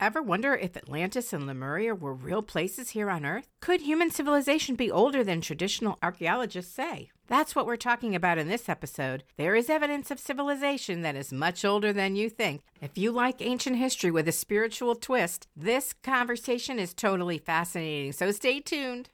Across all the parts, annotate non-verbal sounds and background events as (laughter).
Ever wonder if Atlantis and Lemuria were real places here on Earth? Could human civilization be older than traditional archaeologists say? That's what we're talking about in this episode. There is evidence of civilization that is much older than you think. If you like ancient history with a spiritual twist, this conversation is totally fascinating, so stay tuned.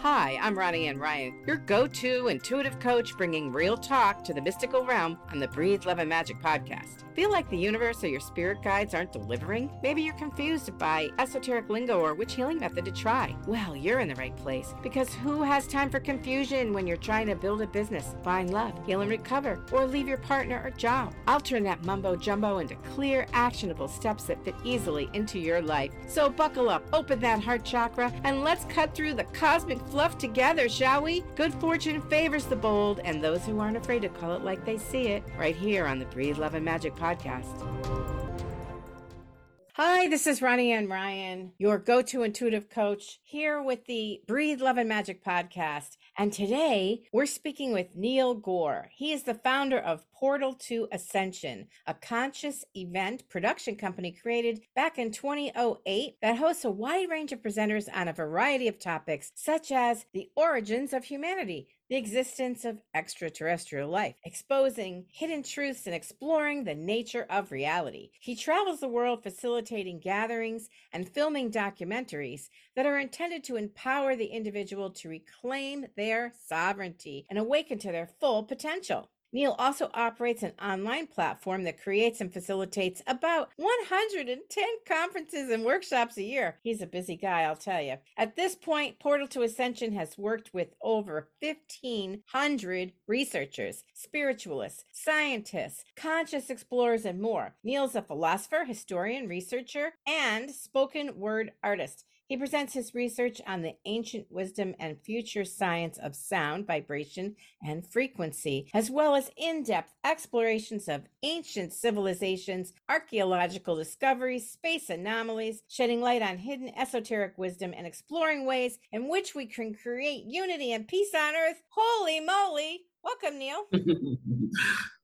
Hi, I'm Ronnie Ann Ryan, your go to intuitive coach bringing real talk to the mystical realm on the Breathe Love and Magic podcast. Feel like the universe or your spirit guides aren't delivering? Maybe you're confused by esoteric lingo or which healing method to try. Well, you're in the right place because who has time for confusion when you're trying to build a business, find love, heal and recover, or leave your partner or job? I'll turn that mumbo jumbo into clear, actionable steps that fit easily into your life. So buckle up, open that heart chakra, and let's cut through the cosmic fluff together, shall we? Good fortune favors the bold and those who aren't afraid to call it like they see it, right here on the Breathe Love and Magic podcast podcast. Hi, this is Ronnie Ann Ryan, your go to intuitive coach, here with the Breathe Love and Magic podcast. And today we're speaking with Neil Gaur. He is the founder of Portal to Ascension, a conscious event production company created back in 2008 that hosts a wide range of presenters on a variety of topics, such as the origins of humanity, the existence of extraterrestrial life, exposing hidden truths and exploring the nature of reality. He travels the world facilitating gatherings and filming documentaries that are intended to empower the individual to reclaim their sovereignty and awaken to their full potential. Neil also operates an online platform that creates and facilitates about 110 conferences and workshops a year. He's a busy guy, I'll tell you. At this point, Portal to Ascension has worked with over 1,500 researchers, spiritualists, scientists, conscious explorers, and more. Neil's a philosopher, historian, researcher, and spoken word artist. He presents his research on the ancient wisdom and future science of sound, vibration, and frequency, as well as in depth explorations of ancient civilizations, archaeological discoveries, space anomalies, shedding light on hidden esoteric wisdom, and exploring ways in which we can create unity and peace on earth. Holy moly! Welcome, Neil. (laughs)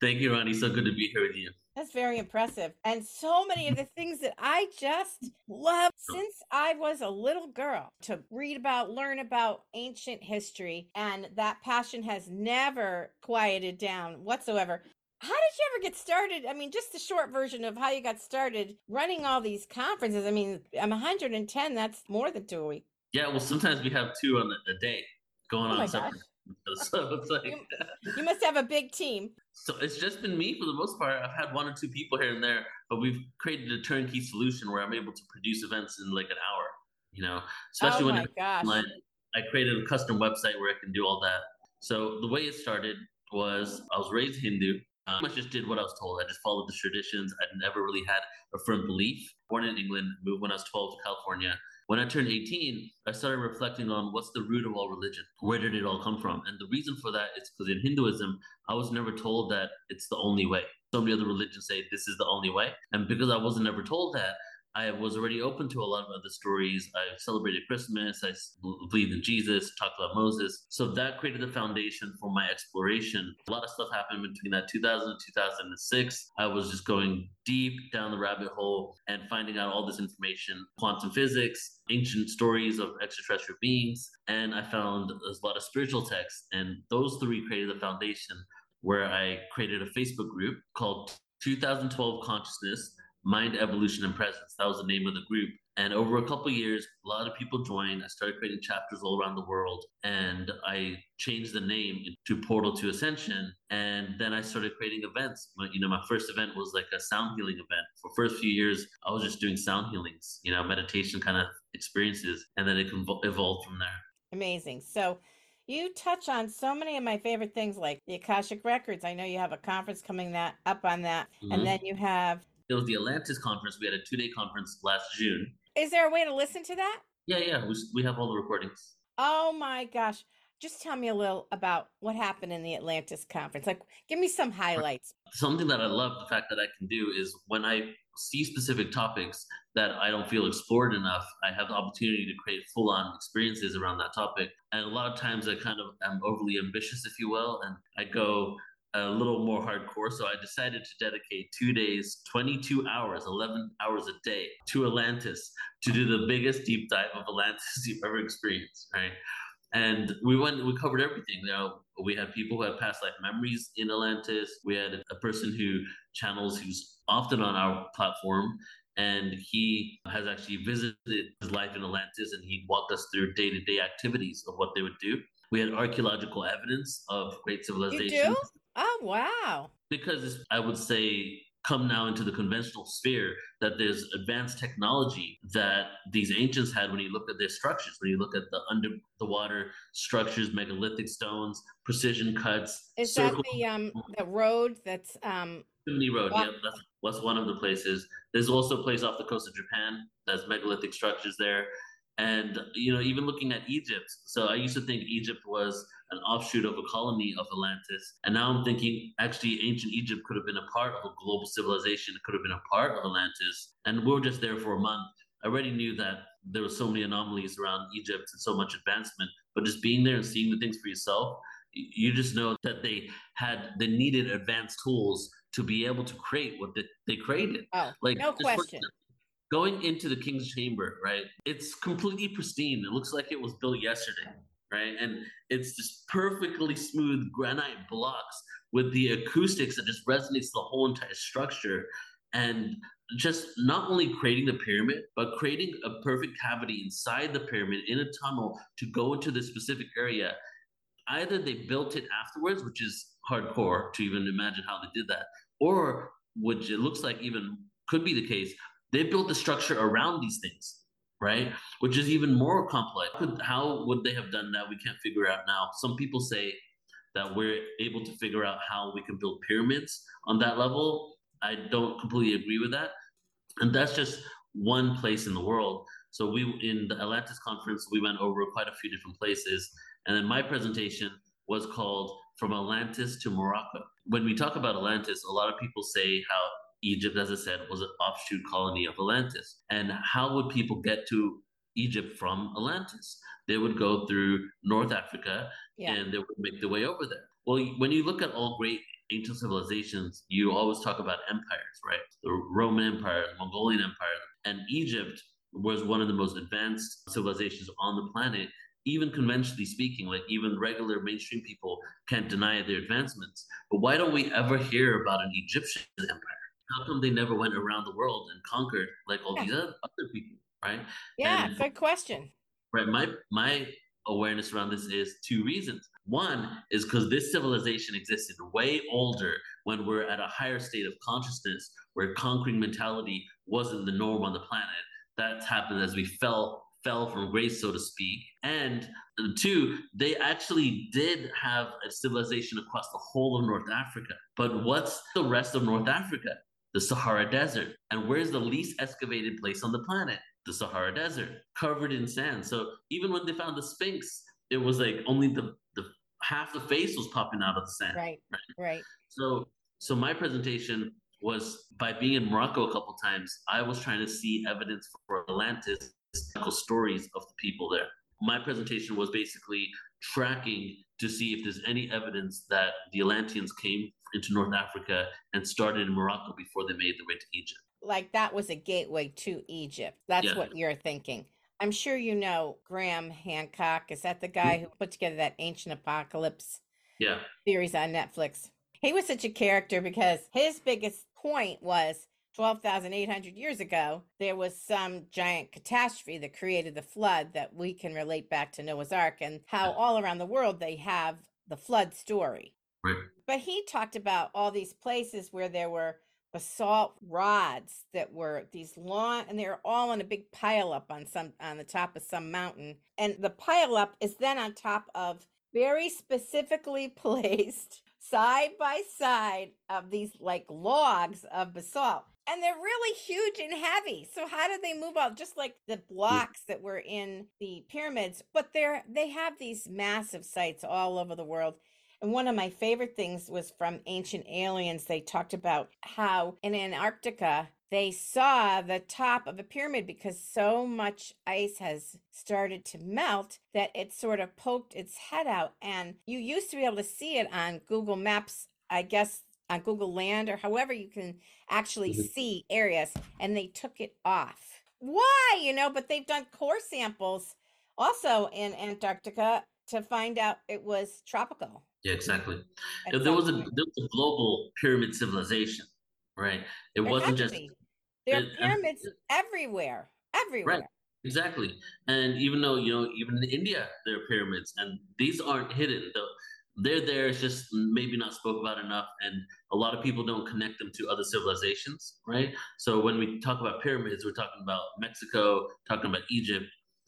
Thank you, Ronnie. So good to be here with you. That's very impressive. And so many of the things that I just love since I was a little girl to read about, learn about ancient history. And that passion has never quieted down whatsoever. How did you ever get started? I mean, just the short version of how you got started running all these conferences. I mean, I'm 110. That's more than two a week. Yeah, well, sometimes we have two on a day going Oh on separate. gosh. (laughs) So it's like, You, you must have a big team. so it's just been me for the most part. I've had one or two people here and there, but we've created a turnkey solution where I'm able to produce events in like an hour. You know, especially oh when gosh. online. I created a custom website where I can do all that. So the way it started was I was raised Hindu. Um, I just did what I was told. I just followed the traditions. I never really had a firm belief. Born in England, moved when I was 12 to California. When I turned 18, I started reflecting on what's the root of all religion? Where did it all come from? And the reason for that is because in Hinduism, I was never told that it's the only way. So many other religions say this is the only way. And because I wasn't ever told that, I was already open to a lot of other stories. I celebrated Christmas. I believed in Jesus, talked about Moses. So that created the foundation for my exploration. A lot of stuff happened between that 2000 and 2006. I was just going deep down the rabbit hole and finding out all this information quantum physics, ancient stories of extraterrestrial beings. And I found a lot of spiritual texts. And those three created the foundation where I created a Facebook group called 2012 Consciousness Mind, Evolution, and Presence. That was the name of the group. And over a couple years, a lot of people joined. I started creating chapters all around the world, and I changed the name to Portal to Ascension. And then I started creating events. My- You know, my first event was like a sound healing event. For first few years, I was just doing sound healings, you know, meditation kind of experiences, and then it evolved from there. Amazing. So you touch on so many of my favorite things like the Akashic Records. I know you have a conference coming that up on that. Mhm. And then you have It was the Atlantis conference. We had a two-day conference last June. is there a way to listen to that? Yeah, yeah, we, we have all the recordings. Oh my gosh. Just tell me a little about what happened in the Atlantis conference. Like give me some highlights. something that I love the fact that I can do is when I see specific topics that I don't feel explored enough, I have the opportunity to create full on experiences around that topic. And a lot of times I kind of am overly ambitious, if you will, and I go a little more hardcore. So I decided to dedicate two days, 22 hours, 11 hours a day to Atlantis to do the biggest deep dive of Atlantis (laughs) you've ever experienced, right? And we went, we covered everything. You know, we had people who had past life memories in Atlantis. We had a person who channels who's often on our platform and he has actually visited his life in Atlantis and he walked us through day to day activities of what they would do. We had archaeological evidence of great civilizations. You do? Oh, wow. Because I would say come now into the conventional sphere that there's advanced technology that these ancients had when you look at their structures when you look at the under the water structures megalithic stones precision cuts is that the um the road that's um Bimini Road, yeah, that's, that's one of the places. There's also a place off the coast of Japan that's megalithic structures there. And, you know, even looking at Egypt. So I used to think Egypt was an offshoot of a colony of Atlantis. And now I'm thinking actually ancient Egypt could have been a part of a global civilization. It could have been a part of Atlantis. And we were just there for a month. I already knew that there were so many anomalies around Egypt and so much advancement. But just being there and seeing the things for yourself, you just know that they had they needed advanced tools to be able to create what they, they created. Oh, like no question. Going into the king's chamber, right? It's completely pristine. It looks like it was built yesterday, right? And it's just perfectly smooth granite blocks with the acoustics that just resonates the whole entire structure. And just not only creating the pyramid, but creating a perfect cavity inside the pyramid in a tunnel to go into this specific area. Either they built it afterwards, which is hardcore to even imagine how they did that, or which it looks like even could be the case, they built the structure around these things, right? Which is even more complex. How would they have done that? We can't figure out now. Some people say that we're able to figure out how we can build pyramids on that level. I don't completely agree with that. And that's just one place in the world. So we in the Atlantis conference, we went over quite a few different places. And then my presentation was called From Atlantis to Morocco. When we talk about Atlantis, a lot of people say how Egypt, as I said, was an offshoot colony of Atlantis. And how would people get to Egypt from Atlantis? They would go through North Africa yeah. and they would make their way over there. Well, when you look at all great ancient civilizations, you always talk about empires, right? The Roman Empire, the Mongolian Empire, and Egypt was one of the most advanced civilizations on the planet even conventionally speaking, like even regular mainstream people can't deny their advancements. But why don't we ever hear about an Egyptian empire? How come they never went around the world and conquered like all yeah. these other, other people, right? Yeah, and, good question. Right. My my awareness around this is two reasons. One is because this civilization existed way older when we're at a higher state of consciousness where conquering mentality wasn't the norm on the planet. That's happened as we fell fell from grace, so to speak. And uh, two, they actually did have a civilization across the whole of North Africa. But what's the rest of North Africa? The Sahara Desert. And where's the least excavated place on the planet? The Sahara Desert, covered in sand. So even when they found the Sphinx, it was like only the, the half the face was popping out of the sand. Right. Right. right. So so my presentation was by being in Morocco a couple times, I was trying to see evidence for Atlantis stories of the people there. My presentation was basically tracking to see if there's any evidence that the Atlanteans came into North Africa and started in Morocco before they made their way to Egypt. Like that was a gateway to Egypt. That's yeah. what you're thinking. I'm sure you know Graham Hancock. Is that the guy mm-hmm. who put together that ancient apocalypse yeah. series on Netflix? He was such a character because his biggest point was 12,800 years ago, there was some giant catastrophe that created the flood that we can relate back to Noah's Ark and how all around the world they have the flood story. Right. But he talked about all these places where there were basalt rods that were these long and they're all in a big pile up on some on the top of some mountain and the pile up is then on top of very specifically (laughs) placed side by side of these like logs of basalt and they're really huge and heavy. So how did they move out? Just like the mm. blocks that were in the pyramids, but they're they have these massive sites all over the world. And one of my favorite things was from Ancient Aliens. They talked about how in Antarctica they saw the top of a pyramid because so much ice has started to melt that it sort of poked its head out. And you used to be able to see it on Google Maps I guess on Google Land or however you can actually Mhm. see areas, and they took it off. Why? You know, but they've done core samples also in Antarctica to find out it was tropical. Yeah, exactly. There was a there was a global pyramid civilization, right? It wasn't just. There are it- pyramids everywhere, everywhere. Exactly. And even though, you know, even in India, there are pyramids and these aren't hidden. Though they're there, it's just maybe not spoke about enough. And a lot of people don't connect them to other civilizations, right? So when we talk about pyramids, we're talking about Mexico, talking about Egypt,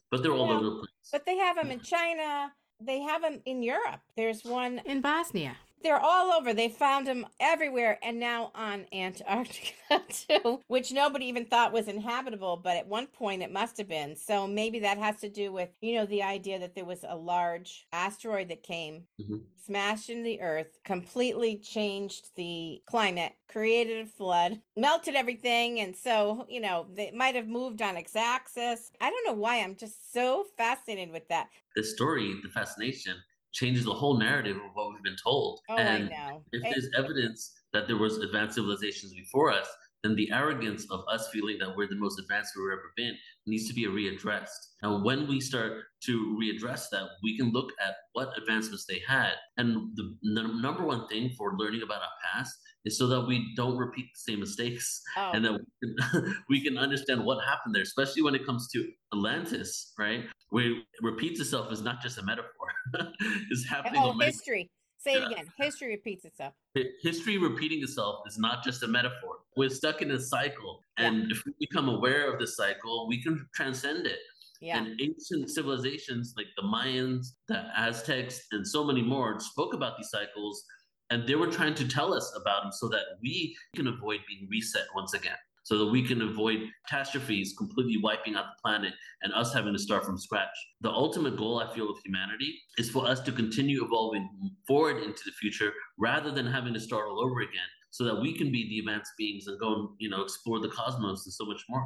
but they're all over the place. But they have them in China. They have them in Europe. There's one in Bosnia. They're all over. They found them everywhere and now on Antarctica (laughs) too, which nobody even thought was inhabitable, but at one point it must have been. So maybe that has to do with, you know, the idea that there was a large asteroid that came, Mhm. smashed into the earth, completely changed the climate, created a flood, (laughs) melted everything. And so, you know, they might have moved on its axis. I don't know why I'm just so fascinated with that. The story, the fascination, changes the whole narrative of what we've been told. Oh, and if And- there's evidence that there was advanced civilizations before us, then the arrogance of us feeling that we're the most advanced we've ever been needs to be readdressed. And when we start to readdress that, we can look at what advancements they had. And the n- number one thing for learning about our past is so that we don't repeat the same mistakes oh, and that we can, (laughs) we can understand what happened there, especially when it comes to Atlantis, right? Where it repeats itself is not just a metaphor. (laughs) it's happening oh on history. Say it Yeah. again. History repeats itself. History repeating itself is not just a metaphor. We're stuck in a cycle. And if we become aware of the cycle, we can transcend it. Yeah. And ancient civilizations like the Mayans, the Aztecs, and so many more spoke about these cycles. And they were trying to tell us about them so that we can avoid being reset once again, so that we can avoid catastrophes completely wiping out the planet and us having to start from scratch. The ultimate goal, I feel, of humanity is for us to continue evolving forward into the future rather than having to start all over again so that we can be the advanced beings and go and, you know, explore the cosmos and so much more.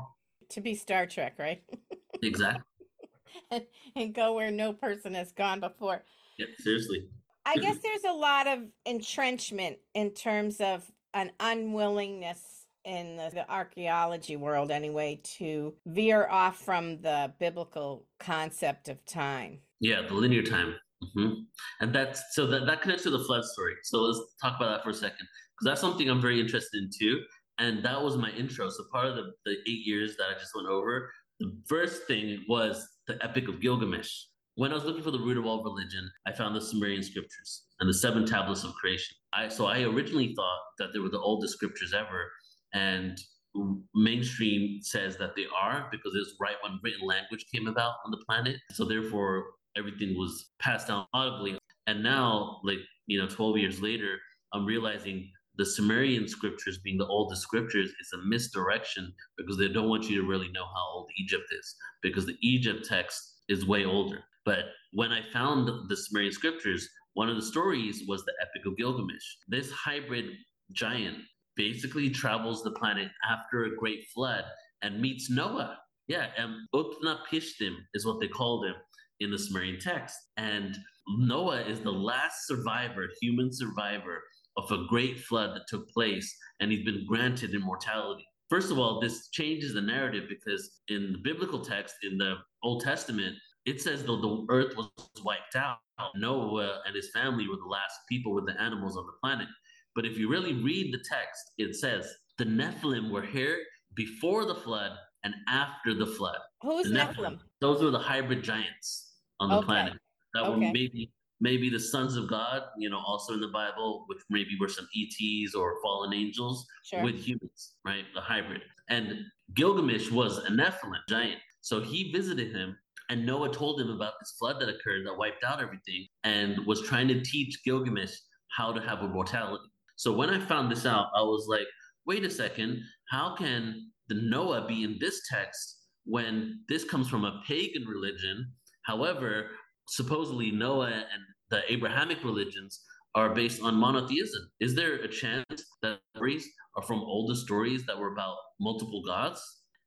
To be Star Trek, right? (laughs) Exactly. and, and go where no person has gone before. Yeah, seriously. I guess there's a lot of entrenchment in terms of an unwillingness in the, the archaeology world, anyway, to veer off from the biblical concept of time. Yeah, the linear time. hmm And that's so that, that connects to the flood story. So let's talk about that for a second. Because that's something I'm very interested in too. And that was my intro. So part of the, the eight years that I just went over, the first thing was the Epic of Gilgamesh. When I was looking for the root of all religion, I found the Sumerian scriptures and the seven tablets of creation. I so I originally thought that they were the oldest scriptures ever, and mainstream says that they are because it was right when written language came about on the planet. So therefore, everything was passed down audibly. And now, like you know, 12 years later, I'm realizing the Sumerian scriptures being the oldest scriptures is a misdirection because they don't want you to really know how old Egypt is because the Egypt text is way older. But when I found the Sumerian scriptures, one of the stories was the Epic of Gilgamesh. This hybrid giant basically travels the planet after a great flood and meets Noah. Yeah, and Utnapishtim is what they called him in the Sumerian text. And Noah is the last survivor, human survivor of a great flood that took place, and he's been granted immortality. First of all, this changes the narrative because in the biblical text, in the Old Testament, it says that the earth was wiped out. Noah and his family were the last people with the animals on the planet. But if you really read the text, it says the Nephilim were here before the flood and after the flood. Who's The Nephilim? Those were the hybrid giants on the Okay. planet that were maybe maybe the sons of God, you know, also in the Bible, which maybe were some ETs or fallen angels Sure. with humans, right? The hybrid. And Gilgamesh was a Nephilim giant. So he visited him and Noah told him about this flood that occurred that wiped out everything and was trying to teach Gilgamesh how to have immortality. So when I found this out, I was like, wait a second, how can the Noah be in this text when this comes from a pagan religion? However, supposedly Noah and the Abrahamic religions are based on monotheism. Is there a chance that stories are from older stories that were about multiple gods?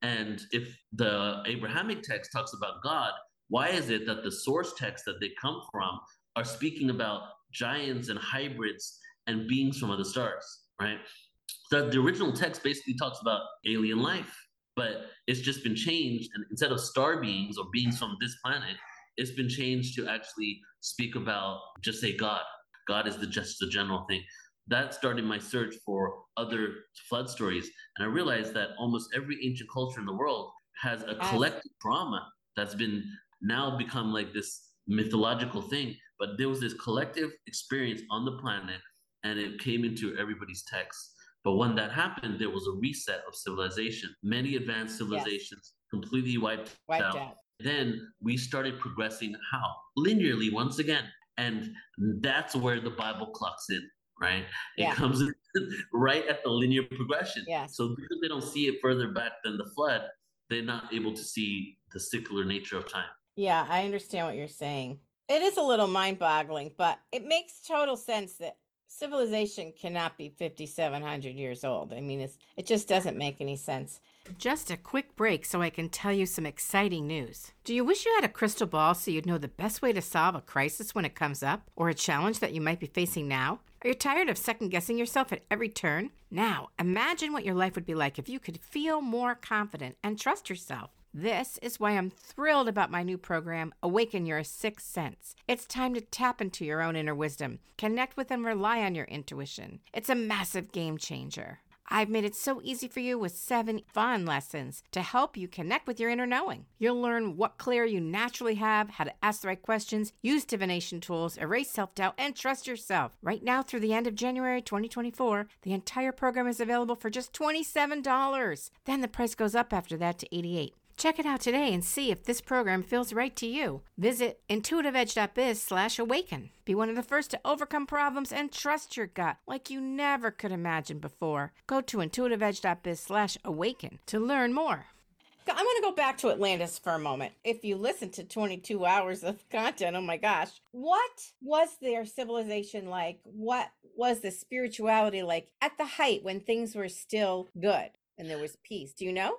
And if the Abrahamic text talks about God, why is it that the source text that they come from are speaking about giants and hybrids and beings from other stars, right? So the original text basically talks about alien life, but it's just been changed. And instead of star beings or beings from this planet, it's been changed to actually speak about just say God. God is the just the general thing. That started my search for other flood stories. And I realized that almost every ancient culture in the world has a collective trauma that's been now become like this mythological thing. But there was this collective experience on the planet and it came into everybody's text. But when that happened, there was a reset of civilization. Many advanced civilizations yes. completely wiped, wiped out. out. Then we started progressing how? Linearly, once again. And that's where the Bible clocks in, right? It yeah. comes (laughs) right at the linear progression. Yeah. So because they don't see it further back than the flood, they're not able to see the secular nature of time. Yeah, I understand what you're saying. It is a little mind boggling, but it makes total sense that civilization cannot be 5700 years old. I mean it's, it just doesn't make any sense. Just a quick break so i can tell you some exciting news. Do you wish you had a crystal ball so you'd know the best way to solve a crisis when it comes up? Or a challenge that you might be facing now? Are you tired of second guessing yourself at every turn? Now imagine what your life would be like if you could feel more confident and trust yourself this is why I'm thrilled about my new program, Awaken Your Sixth Sense. It's time to tap into your own inner wisdom, connect with and rely on your intuition. It's a massive game changer. I've made it so easy for you with seven fun lessons to help you connect with your inner knowing. You'll learn what clear you naturally have, how to ask the right questions, use divination tools, erase self doubt, and trust yourself. Right now, through the end of January 2024, the entire program is available for just $27. Then the price goes up after that to $88. Check it out today and see if this program feels right to you. Visit intuitiveedge.biz slash awaken. Be one of the first to overcome problems and trust your gut like you never could imagine before. Go to intuitiveedge.biz slash awaken to learn more. I'm going to go back to Atlantis for a moment. If you listen to 22 hours of (laughs) content, oh my gosh, what was their civilization like? What was the spirituality like at the height when things were still good and there was peace? Do you know?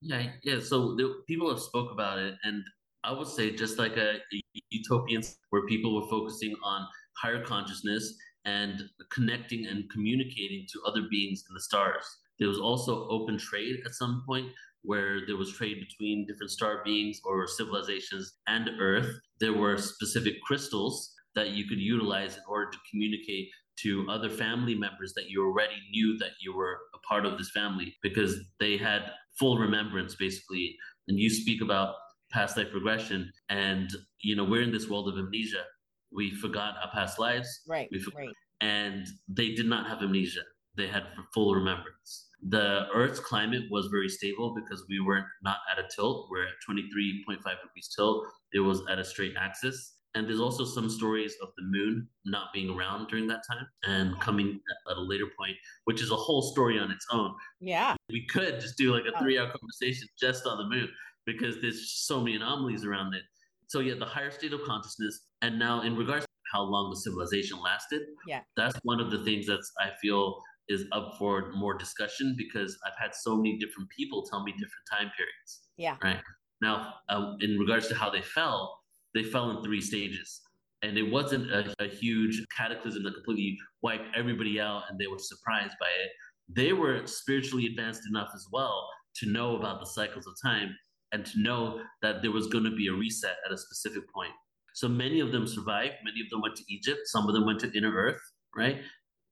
Yeah, yeah. So the, people have spoke about it, and I would say just like a, a utopian where people were focusing on higher consciousness and connecting and communicating to other beings in the stars. There was also open trade at some point where there was trade between different star beings or civilizations and Earth. There were specific crystals that you could utilize in order to communicate to other family members that you already knew that you were a part of this family because they had full remembrance basically. And you speak about past life regression and you know we're in this world of amnesia. We forgot our past lives. Right we forgot, right. and they did not have amnesia. They had full remembrance. The earth's climate was very stable because we weren't not at a tilt. We're at 23.5 degrees tilt. It was at a straight axis and there's also some stories of the moon not being around during that time and coming at a later point, which is a whole story on its own. Yeah. We could just do like a three hour conversation just on the moon because there's so many anomalies around it. So, yeah, the higher state of consciousness. And now, in regards to how long the civilization lasted, yeah, that's one of the things that I feel is up for more discussion because I've had so many different people tell me different time periods. Yeah. Right. Now, uh, in regards to how they fell, they fell in three stages. And it wasn't a, a huge cataclysm that completely wiped everybody out and they were surprised by it. They were spiritually advanced enough as well to know about the cycles of time and to know that there was going to be a reset at a specific point. So many of them survived. Many of them went to Egypt. Some of them went to inner Earth, right?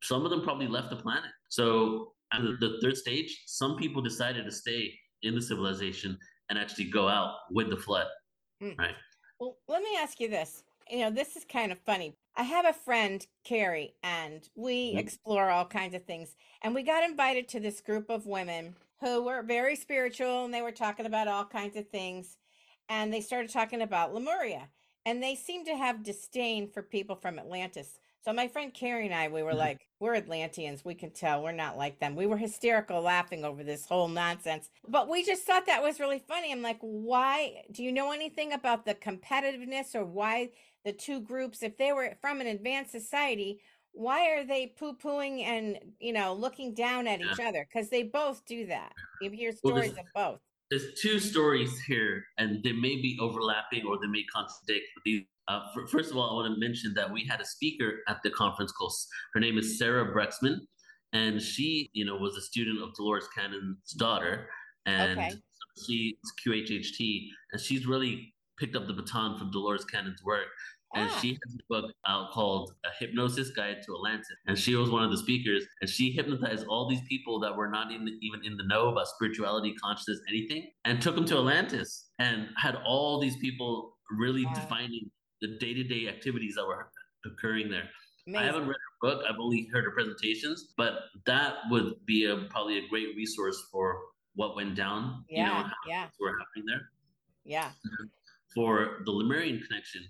Some of them probably left the planet. So at the third stage, some people decided to stay in the civilization and actually go out with the flood, mm. right? Well, let me ask you this. You know, this is kind of funny. I have a friend, Carrie, and we mm-hmm. explore all kinds of things. And we got invited to this group of women who were very spiritual and they were talking about all kinds of things. And they started talking about Lemuria. And they seemed to have disdain for people from Atlantis. So my friend Carrie and I, we were mm-hmm. like, we're Atlanteans. We can tell we're not like them. We were hysterical laughing over this whole nonsense. But we just thought that was really funny. I'm like, why? Do you know anything about the competitiveness or why the two groups, if they were from an advanced society, why are they poo-pooing and you know looking down at yeah. each other? Because they both do that. You hear stories well, of both. There's two stories here, and they may be overlapping or they may contradict. But these Uh, for, first of all, I want to mention that we had a speaker at the conference called, her name is Sarah Breskman, and she, you know, was a student of Dolores Cannon's daughter, and Okay. she's QHHT, and she's really picked up the baton from Dolores Cannon's work. And Ah. she has a book out called A Hypnosis Guide to Atlantis. And she was one of the speakers. And she hypnotized all these people that were not in the, even in the know about spirituality, consciousness, anything, and took them to Atlantis and had all these people really Wow. defining the day to day activities that were occurring there. I haven't read her book. I've only heard her presentations, but that would be a, probably a great resource for what went down. You know, Yeah, yeah, were happening there yeah. (laughs) for the Lemurian connection,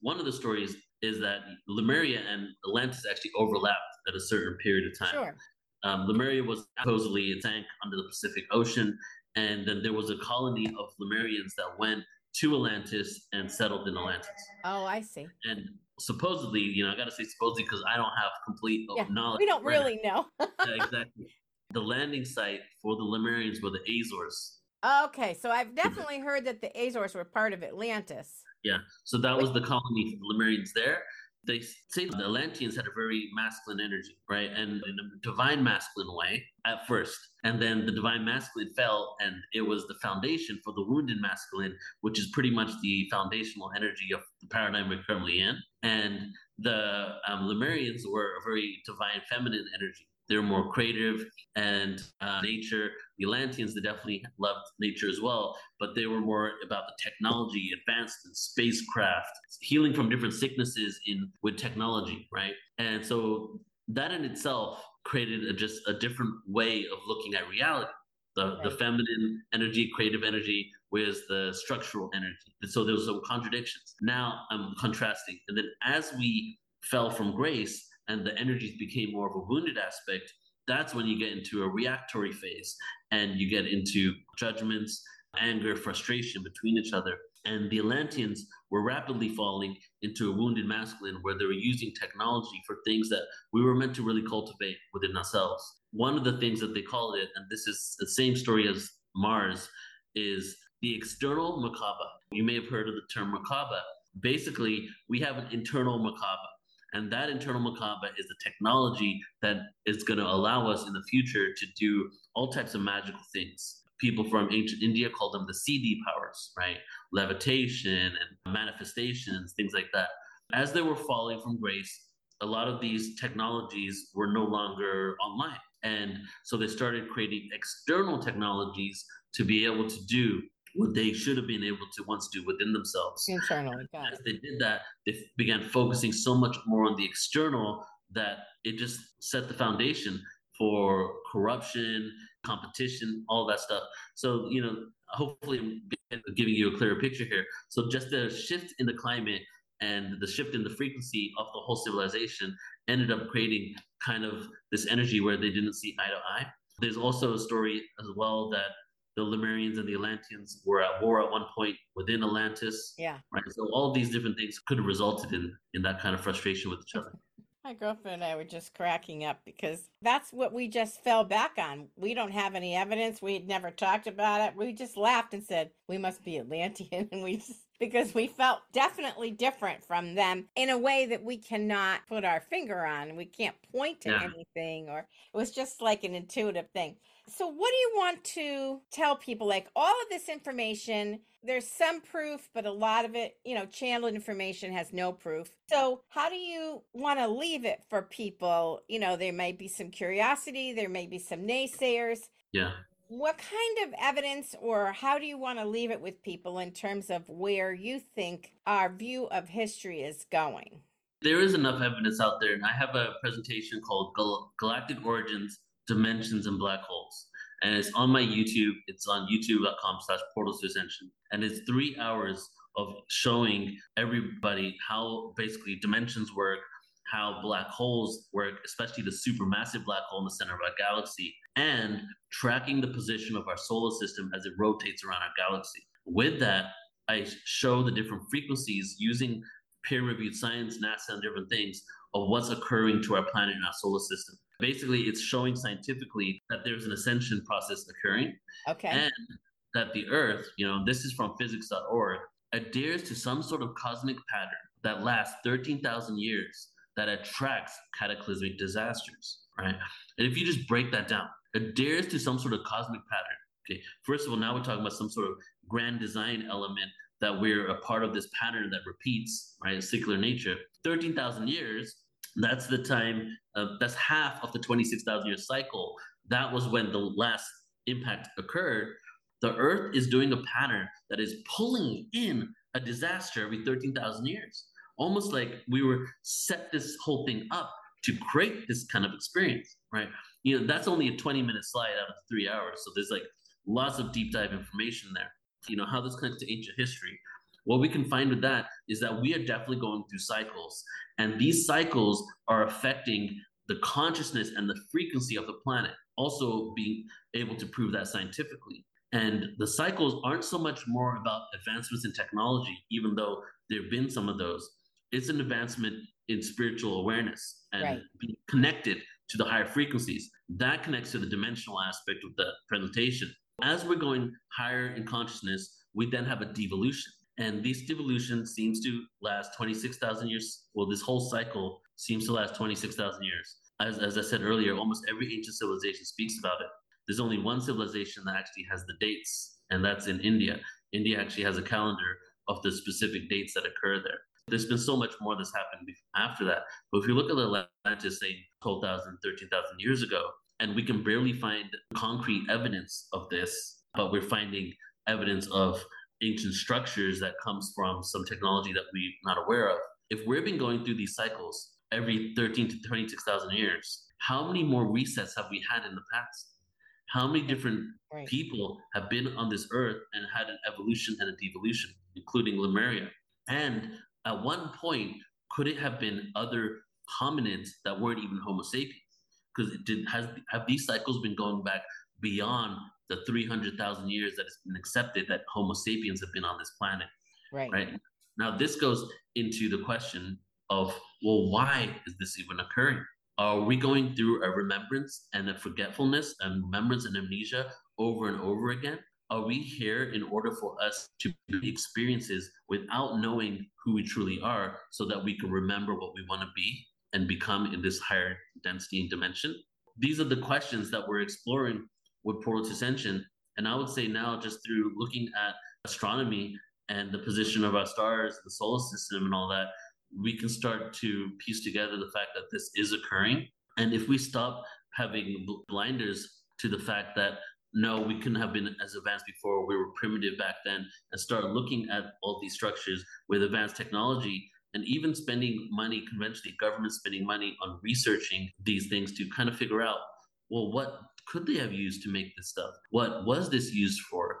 one of the stories is that Lemuria and Atlantis actually overlapped at a certain period of time. Sure. Um, Lemuria was supposedly it sank under the Pacific Ocean, and then there was a colony of Lemurians that went to Atlantis and settled in Atlantis. Oh, I see. And supposedly, you know, I got to say supposedly because I don't have complete Yeah, knowledge. We don't really know. (laughs) Yeah, exactly. The landing site for the Lemurians were the Azores. okay, so I've definitely heard that the Azores were part of Atlantis. Yeah. So that was the colony for the Lemurians there. They say the Atlanteans had a very masculine energy, right? And in a divine masculine way at first. And then the divine masculine fell, and it was the foundation for the wounded masculine, which is pretty much the foundational energy of the paradigm we're currently in. And the um, Lemurians were a very divine feminine energy. They were more creative and uh, nature. The Atlanteans, they definitely loved nature as well, but they were more about the technology, advancement, spacecraft, healing from different sicknesses in with technology, right? And so that in itself created a, just a different way of looking at reality. The, the feminine energy, creative energy, with the structural energy. And so there was some contradictions. Now I'm contrasting. And then as we fell from grace and the energies became more of a wounded aspect, that's when you get into a reactory phase and you get into judgments, anger, frustration between each other. And the Atlanteans were rapidly falling into a wounded masculine where they were using technology for things that we were meant to really cultivate within ourselves. One of the things that they call it, and this is the same story as Mars, is the external Merkaba. You may have heard of the term Merkaba. Basically, we have an internal Merkaba. And that internal Merkaba is the technology that is going to allow us in the future to do all types of magical things. People from ancient India called them the siddhi powers, right? Levitation and manifestations, things like that. As they were falling from grace, a lot of these technologies were no longer online. And so they started creating external technologies to be able to do what they should have been able to once do within themselves Internally, as they did that, they began focusing so much more on the external that it just set the foundation for corruption, competition, all that stuff. So, you know, hopefully I'm giving you a clearer picture here. So, just the shift in the climate and the shift in the frequency of the whole civilization ended up creating kind of this energy where they didn't see eye to eye. There's also a story as well that the Lemurians and the Atlanteans were at war at one point within Atlantis Yeah. right? So all these different things could have resulted in in that kind of frustration with each other. (laughs) My girlfriend and I were just cracking up because that's what we just fell back on. We don't have any evidence. We had never talked about it. We just laughed and said, we must be Atlantean. (laughs) And we just, because we felt definitely different from them in a way that we cannot put our finger on. We can't point to Yeah. anything, or it was just like an intuitive thing. So, what do you want to tell people? Like all of this information, there's some proof, but a lot of it, you know, channeled information has no proof. So, how do you want to leave it for people? You know, there may be some curiosity, there may be some naysayers. Yeah. What kind of evidence or how do you want to leave it with people in terms of where you think our view of history is going? There is enough evidence out there, and I have a presentation called Gal- Galactic Origins, Dimensions, and Black Holes. And it's on my YouTube. It's on youtube.com slash portals to ascension. And it's three hours of showing everybody how basically dimensions work, how black holes work, especially the supermassive black hole in the center of our galaxy, and tracking the position of our solar system as it rotates around our galaxy. With that, I show the different frequencies using peer reviewed science, NASA, and different things of what's occurring to our planet and our solar system. Basically, it's showing scientifically that there's an ascension process occurring Okay. and that the Earth, you know, this is from physics.org, adheres to some sort of cosmic pattern that lasts 13,000 years that attracts cataclysmic disasters, right? And if you just break that down, it adheres to some sort of cosmic pattern. Okay, first of all, now we're talking about some sort of grand design element that we're a part of this pattern that repeats, right? Secular nature. 13,000 years, that's the time, that's half of the 26,000 year cycle. That was when the last impact occurred. The Earth is doing a pattern that is pulling in a disaster every 13,000 years. Almost like we were set this whole thing up to create this kind of experience, right? You know, that's only a 20 minute slide out of three hours. So there's like lots of deep dive information there. You know, how this connects to ancient history. What we can find with that is that we are definitely going through cycles, and these cycles are affecting the consciousness and the frequency of the planet, also being able to prove that scientifically. And the cycles aren't so much more about advancements in technology, even though there have been some of those. It's an advancement in spiritual awareness and right. being connected to the higher frequencies. That connects to the dimensional aspect of the presentation. As we're going higher in consciousness, we then have a devolution. And this devolution seems to last 26,000 years. Well, this whole cycle seems to last 26,000 years. As, as I said earlier, almost every ancient civilization speaks about it. There's only one civilization that actually has the dates, and that's in India. India actually has a calendar of the specific dates that occur there. There's been so much more that's happened after that. But if you look at Atlantis, say 12,000, 13,000 years ago, and we can barely find concrete evidence of this, but we're finding evidence of ancient structures that comes from some technology that we're not aware of. If we've been going through these cycles every 13 to 26,000 years, how many more resets have we had in the past? How many different right. people have been on this earth and had an evolution and a devolution, including Lemuria? And at one point, could it have been other hominids that weren't even Homo sapiens? Because it did has have these cycles been going back beyond the 300,000 years that it's been accepted that Homo sapiens have been on this planet. Right. Right. Now, this goes into the question of, well, why is this even occurring? Are we going through a remembrance and a forgetfulness and remembrance and amnesia over and over again? Are we here in order for us to experiences without knowing who we truly are so that we can remember what we want to be and become in this higher density and dimension? These are the questions that we're exploring with portal to ascension. And I would say now, just through looking at astronomy and the position of our stars, the solar system, and all that, we can start to piece together the fact that this is occurring. And if we stop having blinders to the fact that no, we couldn't have been as advanced before, we were primitive back then, and start looking at all these structures with advanced technology and even spending money, conventionally, government spending money on researching these things to kind of figure out, well, what could they have used to make this stuff? What was this used for?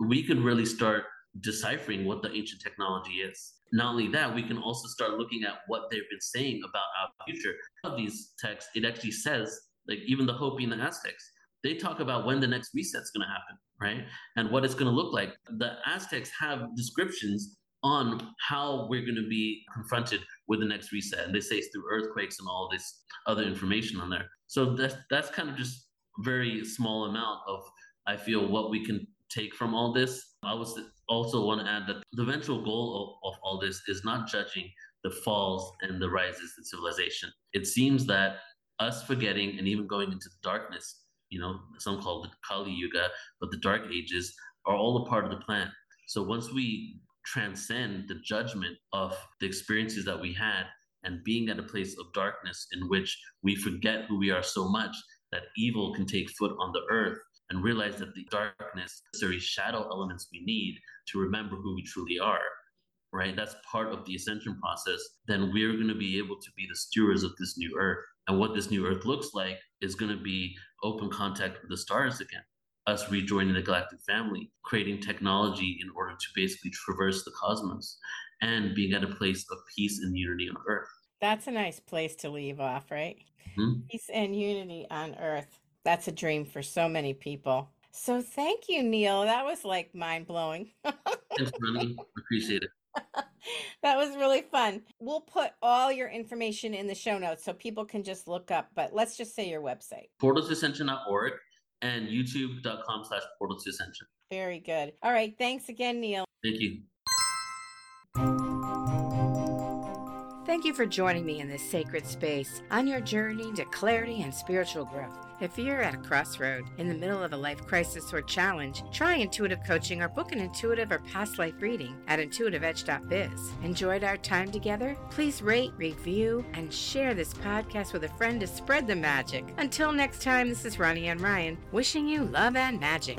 We could really start deciphering what the ancient technology is. Not only that, we can also start looking at what they've been saying about our future. Of these texts, it actually says, like even the Hopi and the Aztecs, they talk about when the next reset's going to happen, right? And what it's going to look like. The Aztecs have descriptions on how we're going to be confronted with the next reset. And they say it's through earthquakes and all this other information on there. So that's, that's kind of just very small amount of, I feel, what we can take from all this. I was also want to add that the eventual goal of, of all this is not judging the falls and the rises in civilization. It seems that us forgetting and even going into the darkness, you know, some call it Kali Yuga, but the dark ages are all a part of the plan. So once we transcend the judgment of the experiences that we had and being at a place of darkness in which we forget who we are so much that evil can take foot on the earth and realize that the darkness, necessary shadow elements we need to remember who we truly are, right? That's part of the ascension process. Then we're going to be able to be the stewards of this new earth. And what this new earth looks like is going to be open contact with the stars again, us rejoining the galactic family, creating technology in order to basically traverse the cosmos and being at a place of peace and unity on earth. That's a nice place to leave off, right? Mm-hmm. Peace and unity on earth. That's a dream for so many people. So thank you, Neil. That was like mind blowing. (laughs) Thanks, Ronnie. Appreciate it. (laughs) that was really fun. We'll put all your information in the show notes so people can just look up, but let's just say your website. portaltoascension.org and youtube.com slash portal to ascension. Very good. All right. Thanks again, Neil. Thank you. Thank you for joining me in this sacred space on your journey to clarity and spiritual growth. If you're at a crossroad, in the middle of a life crisis or challenge, try intuitive coaching or book an intuitive or past life reading at intuitiveedge.biz. Enjoyed our time together? Please rate, review, and share this podcast with a friend to spread the magic. Until next time, this is Ronnie Ann Ryan wishing you love and magic.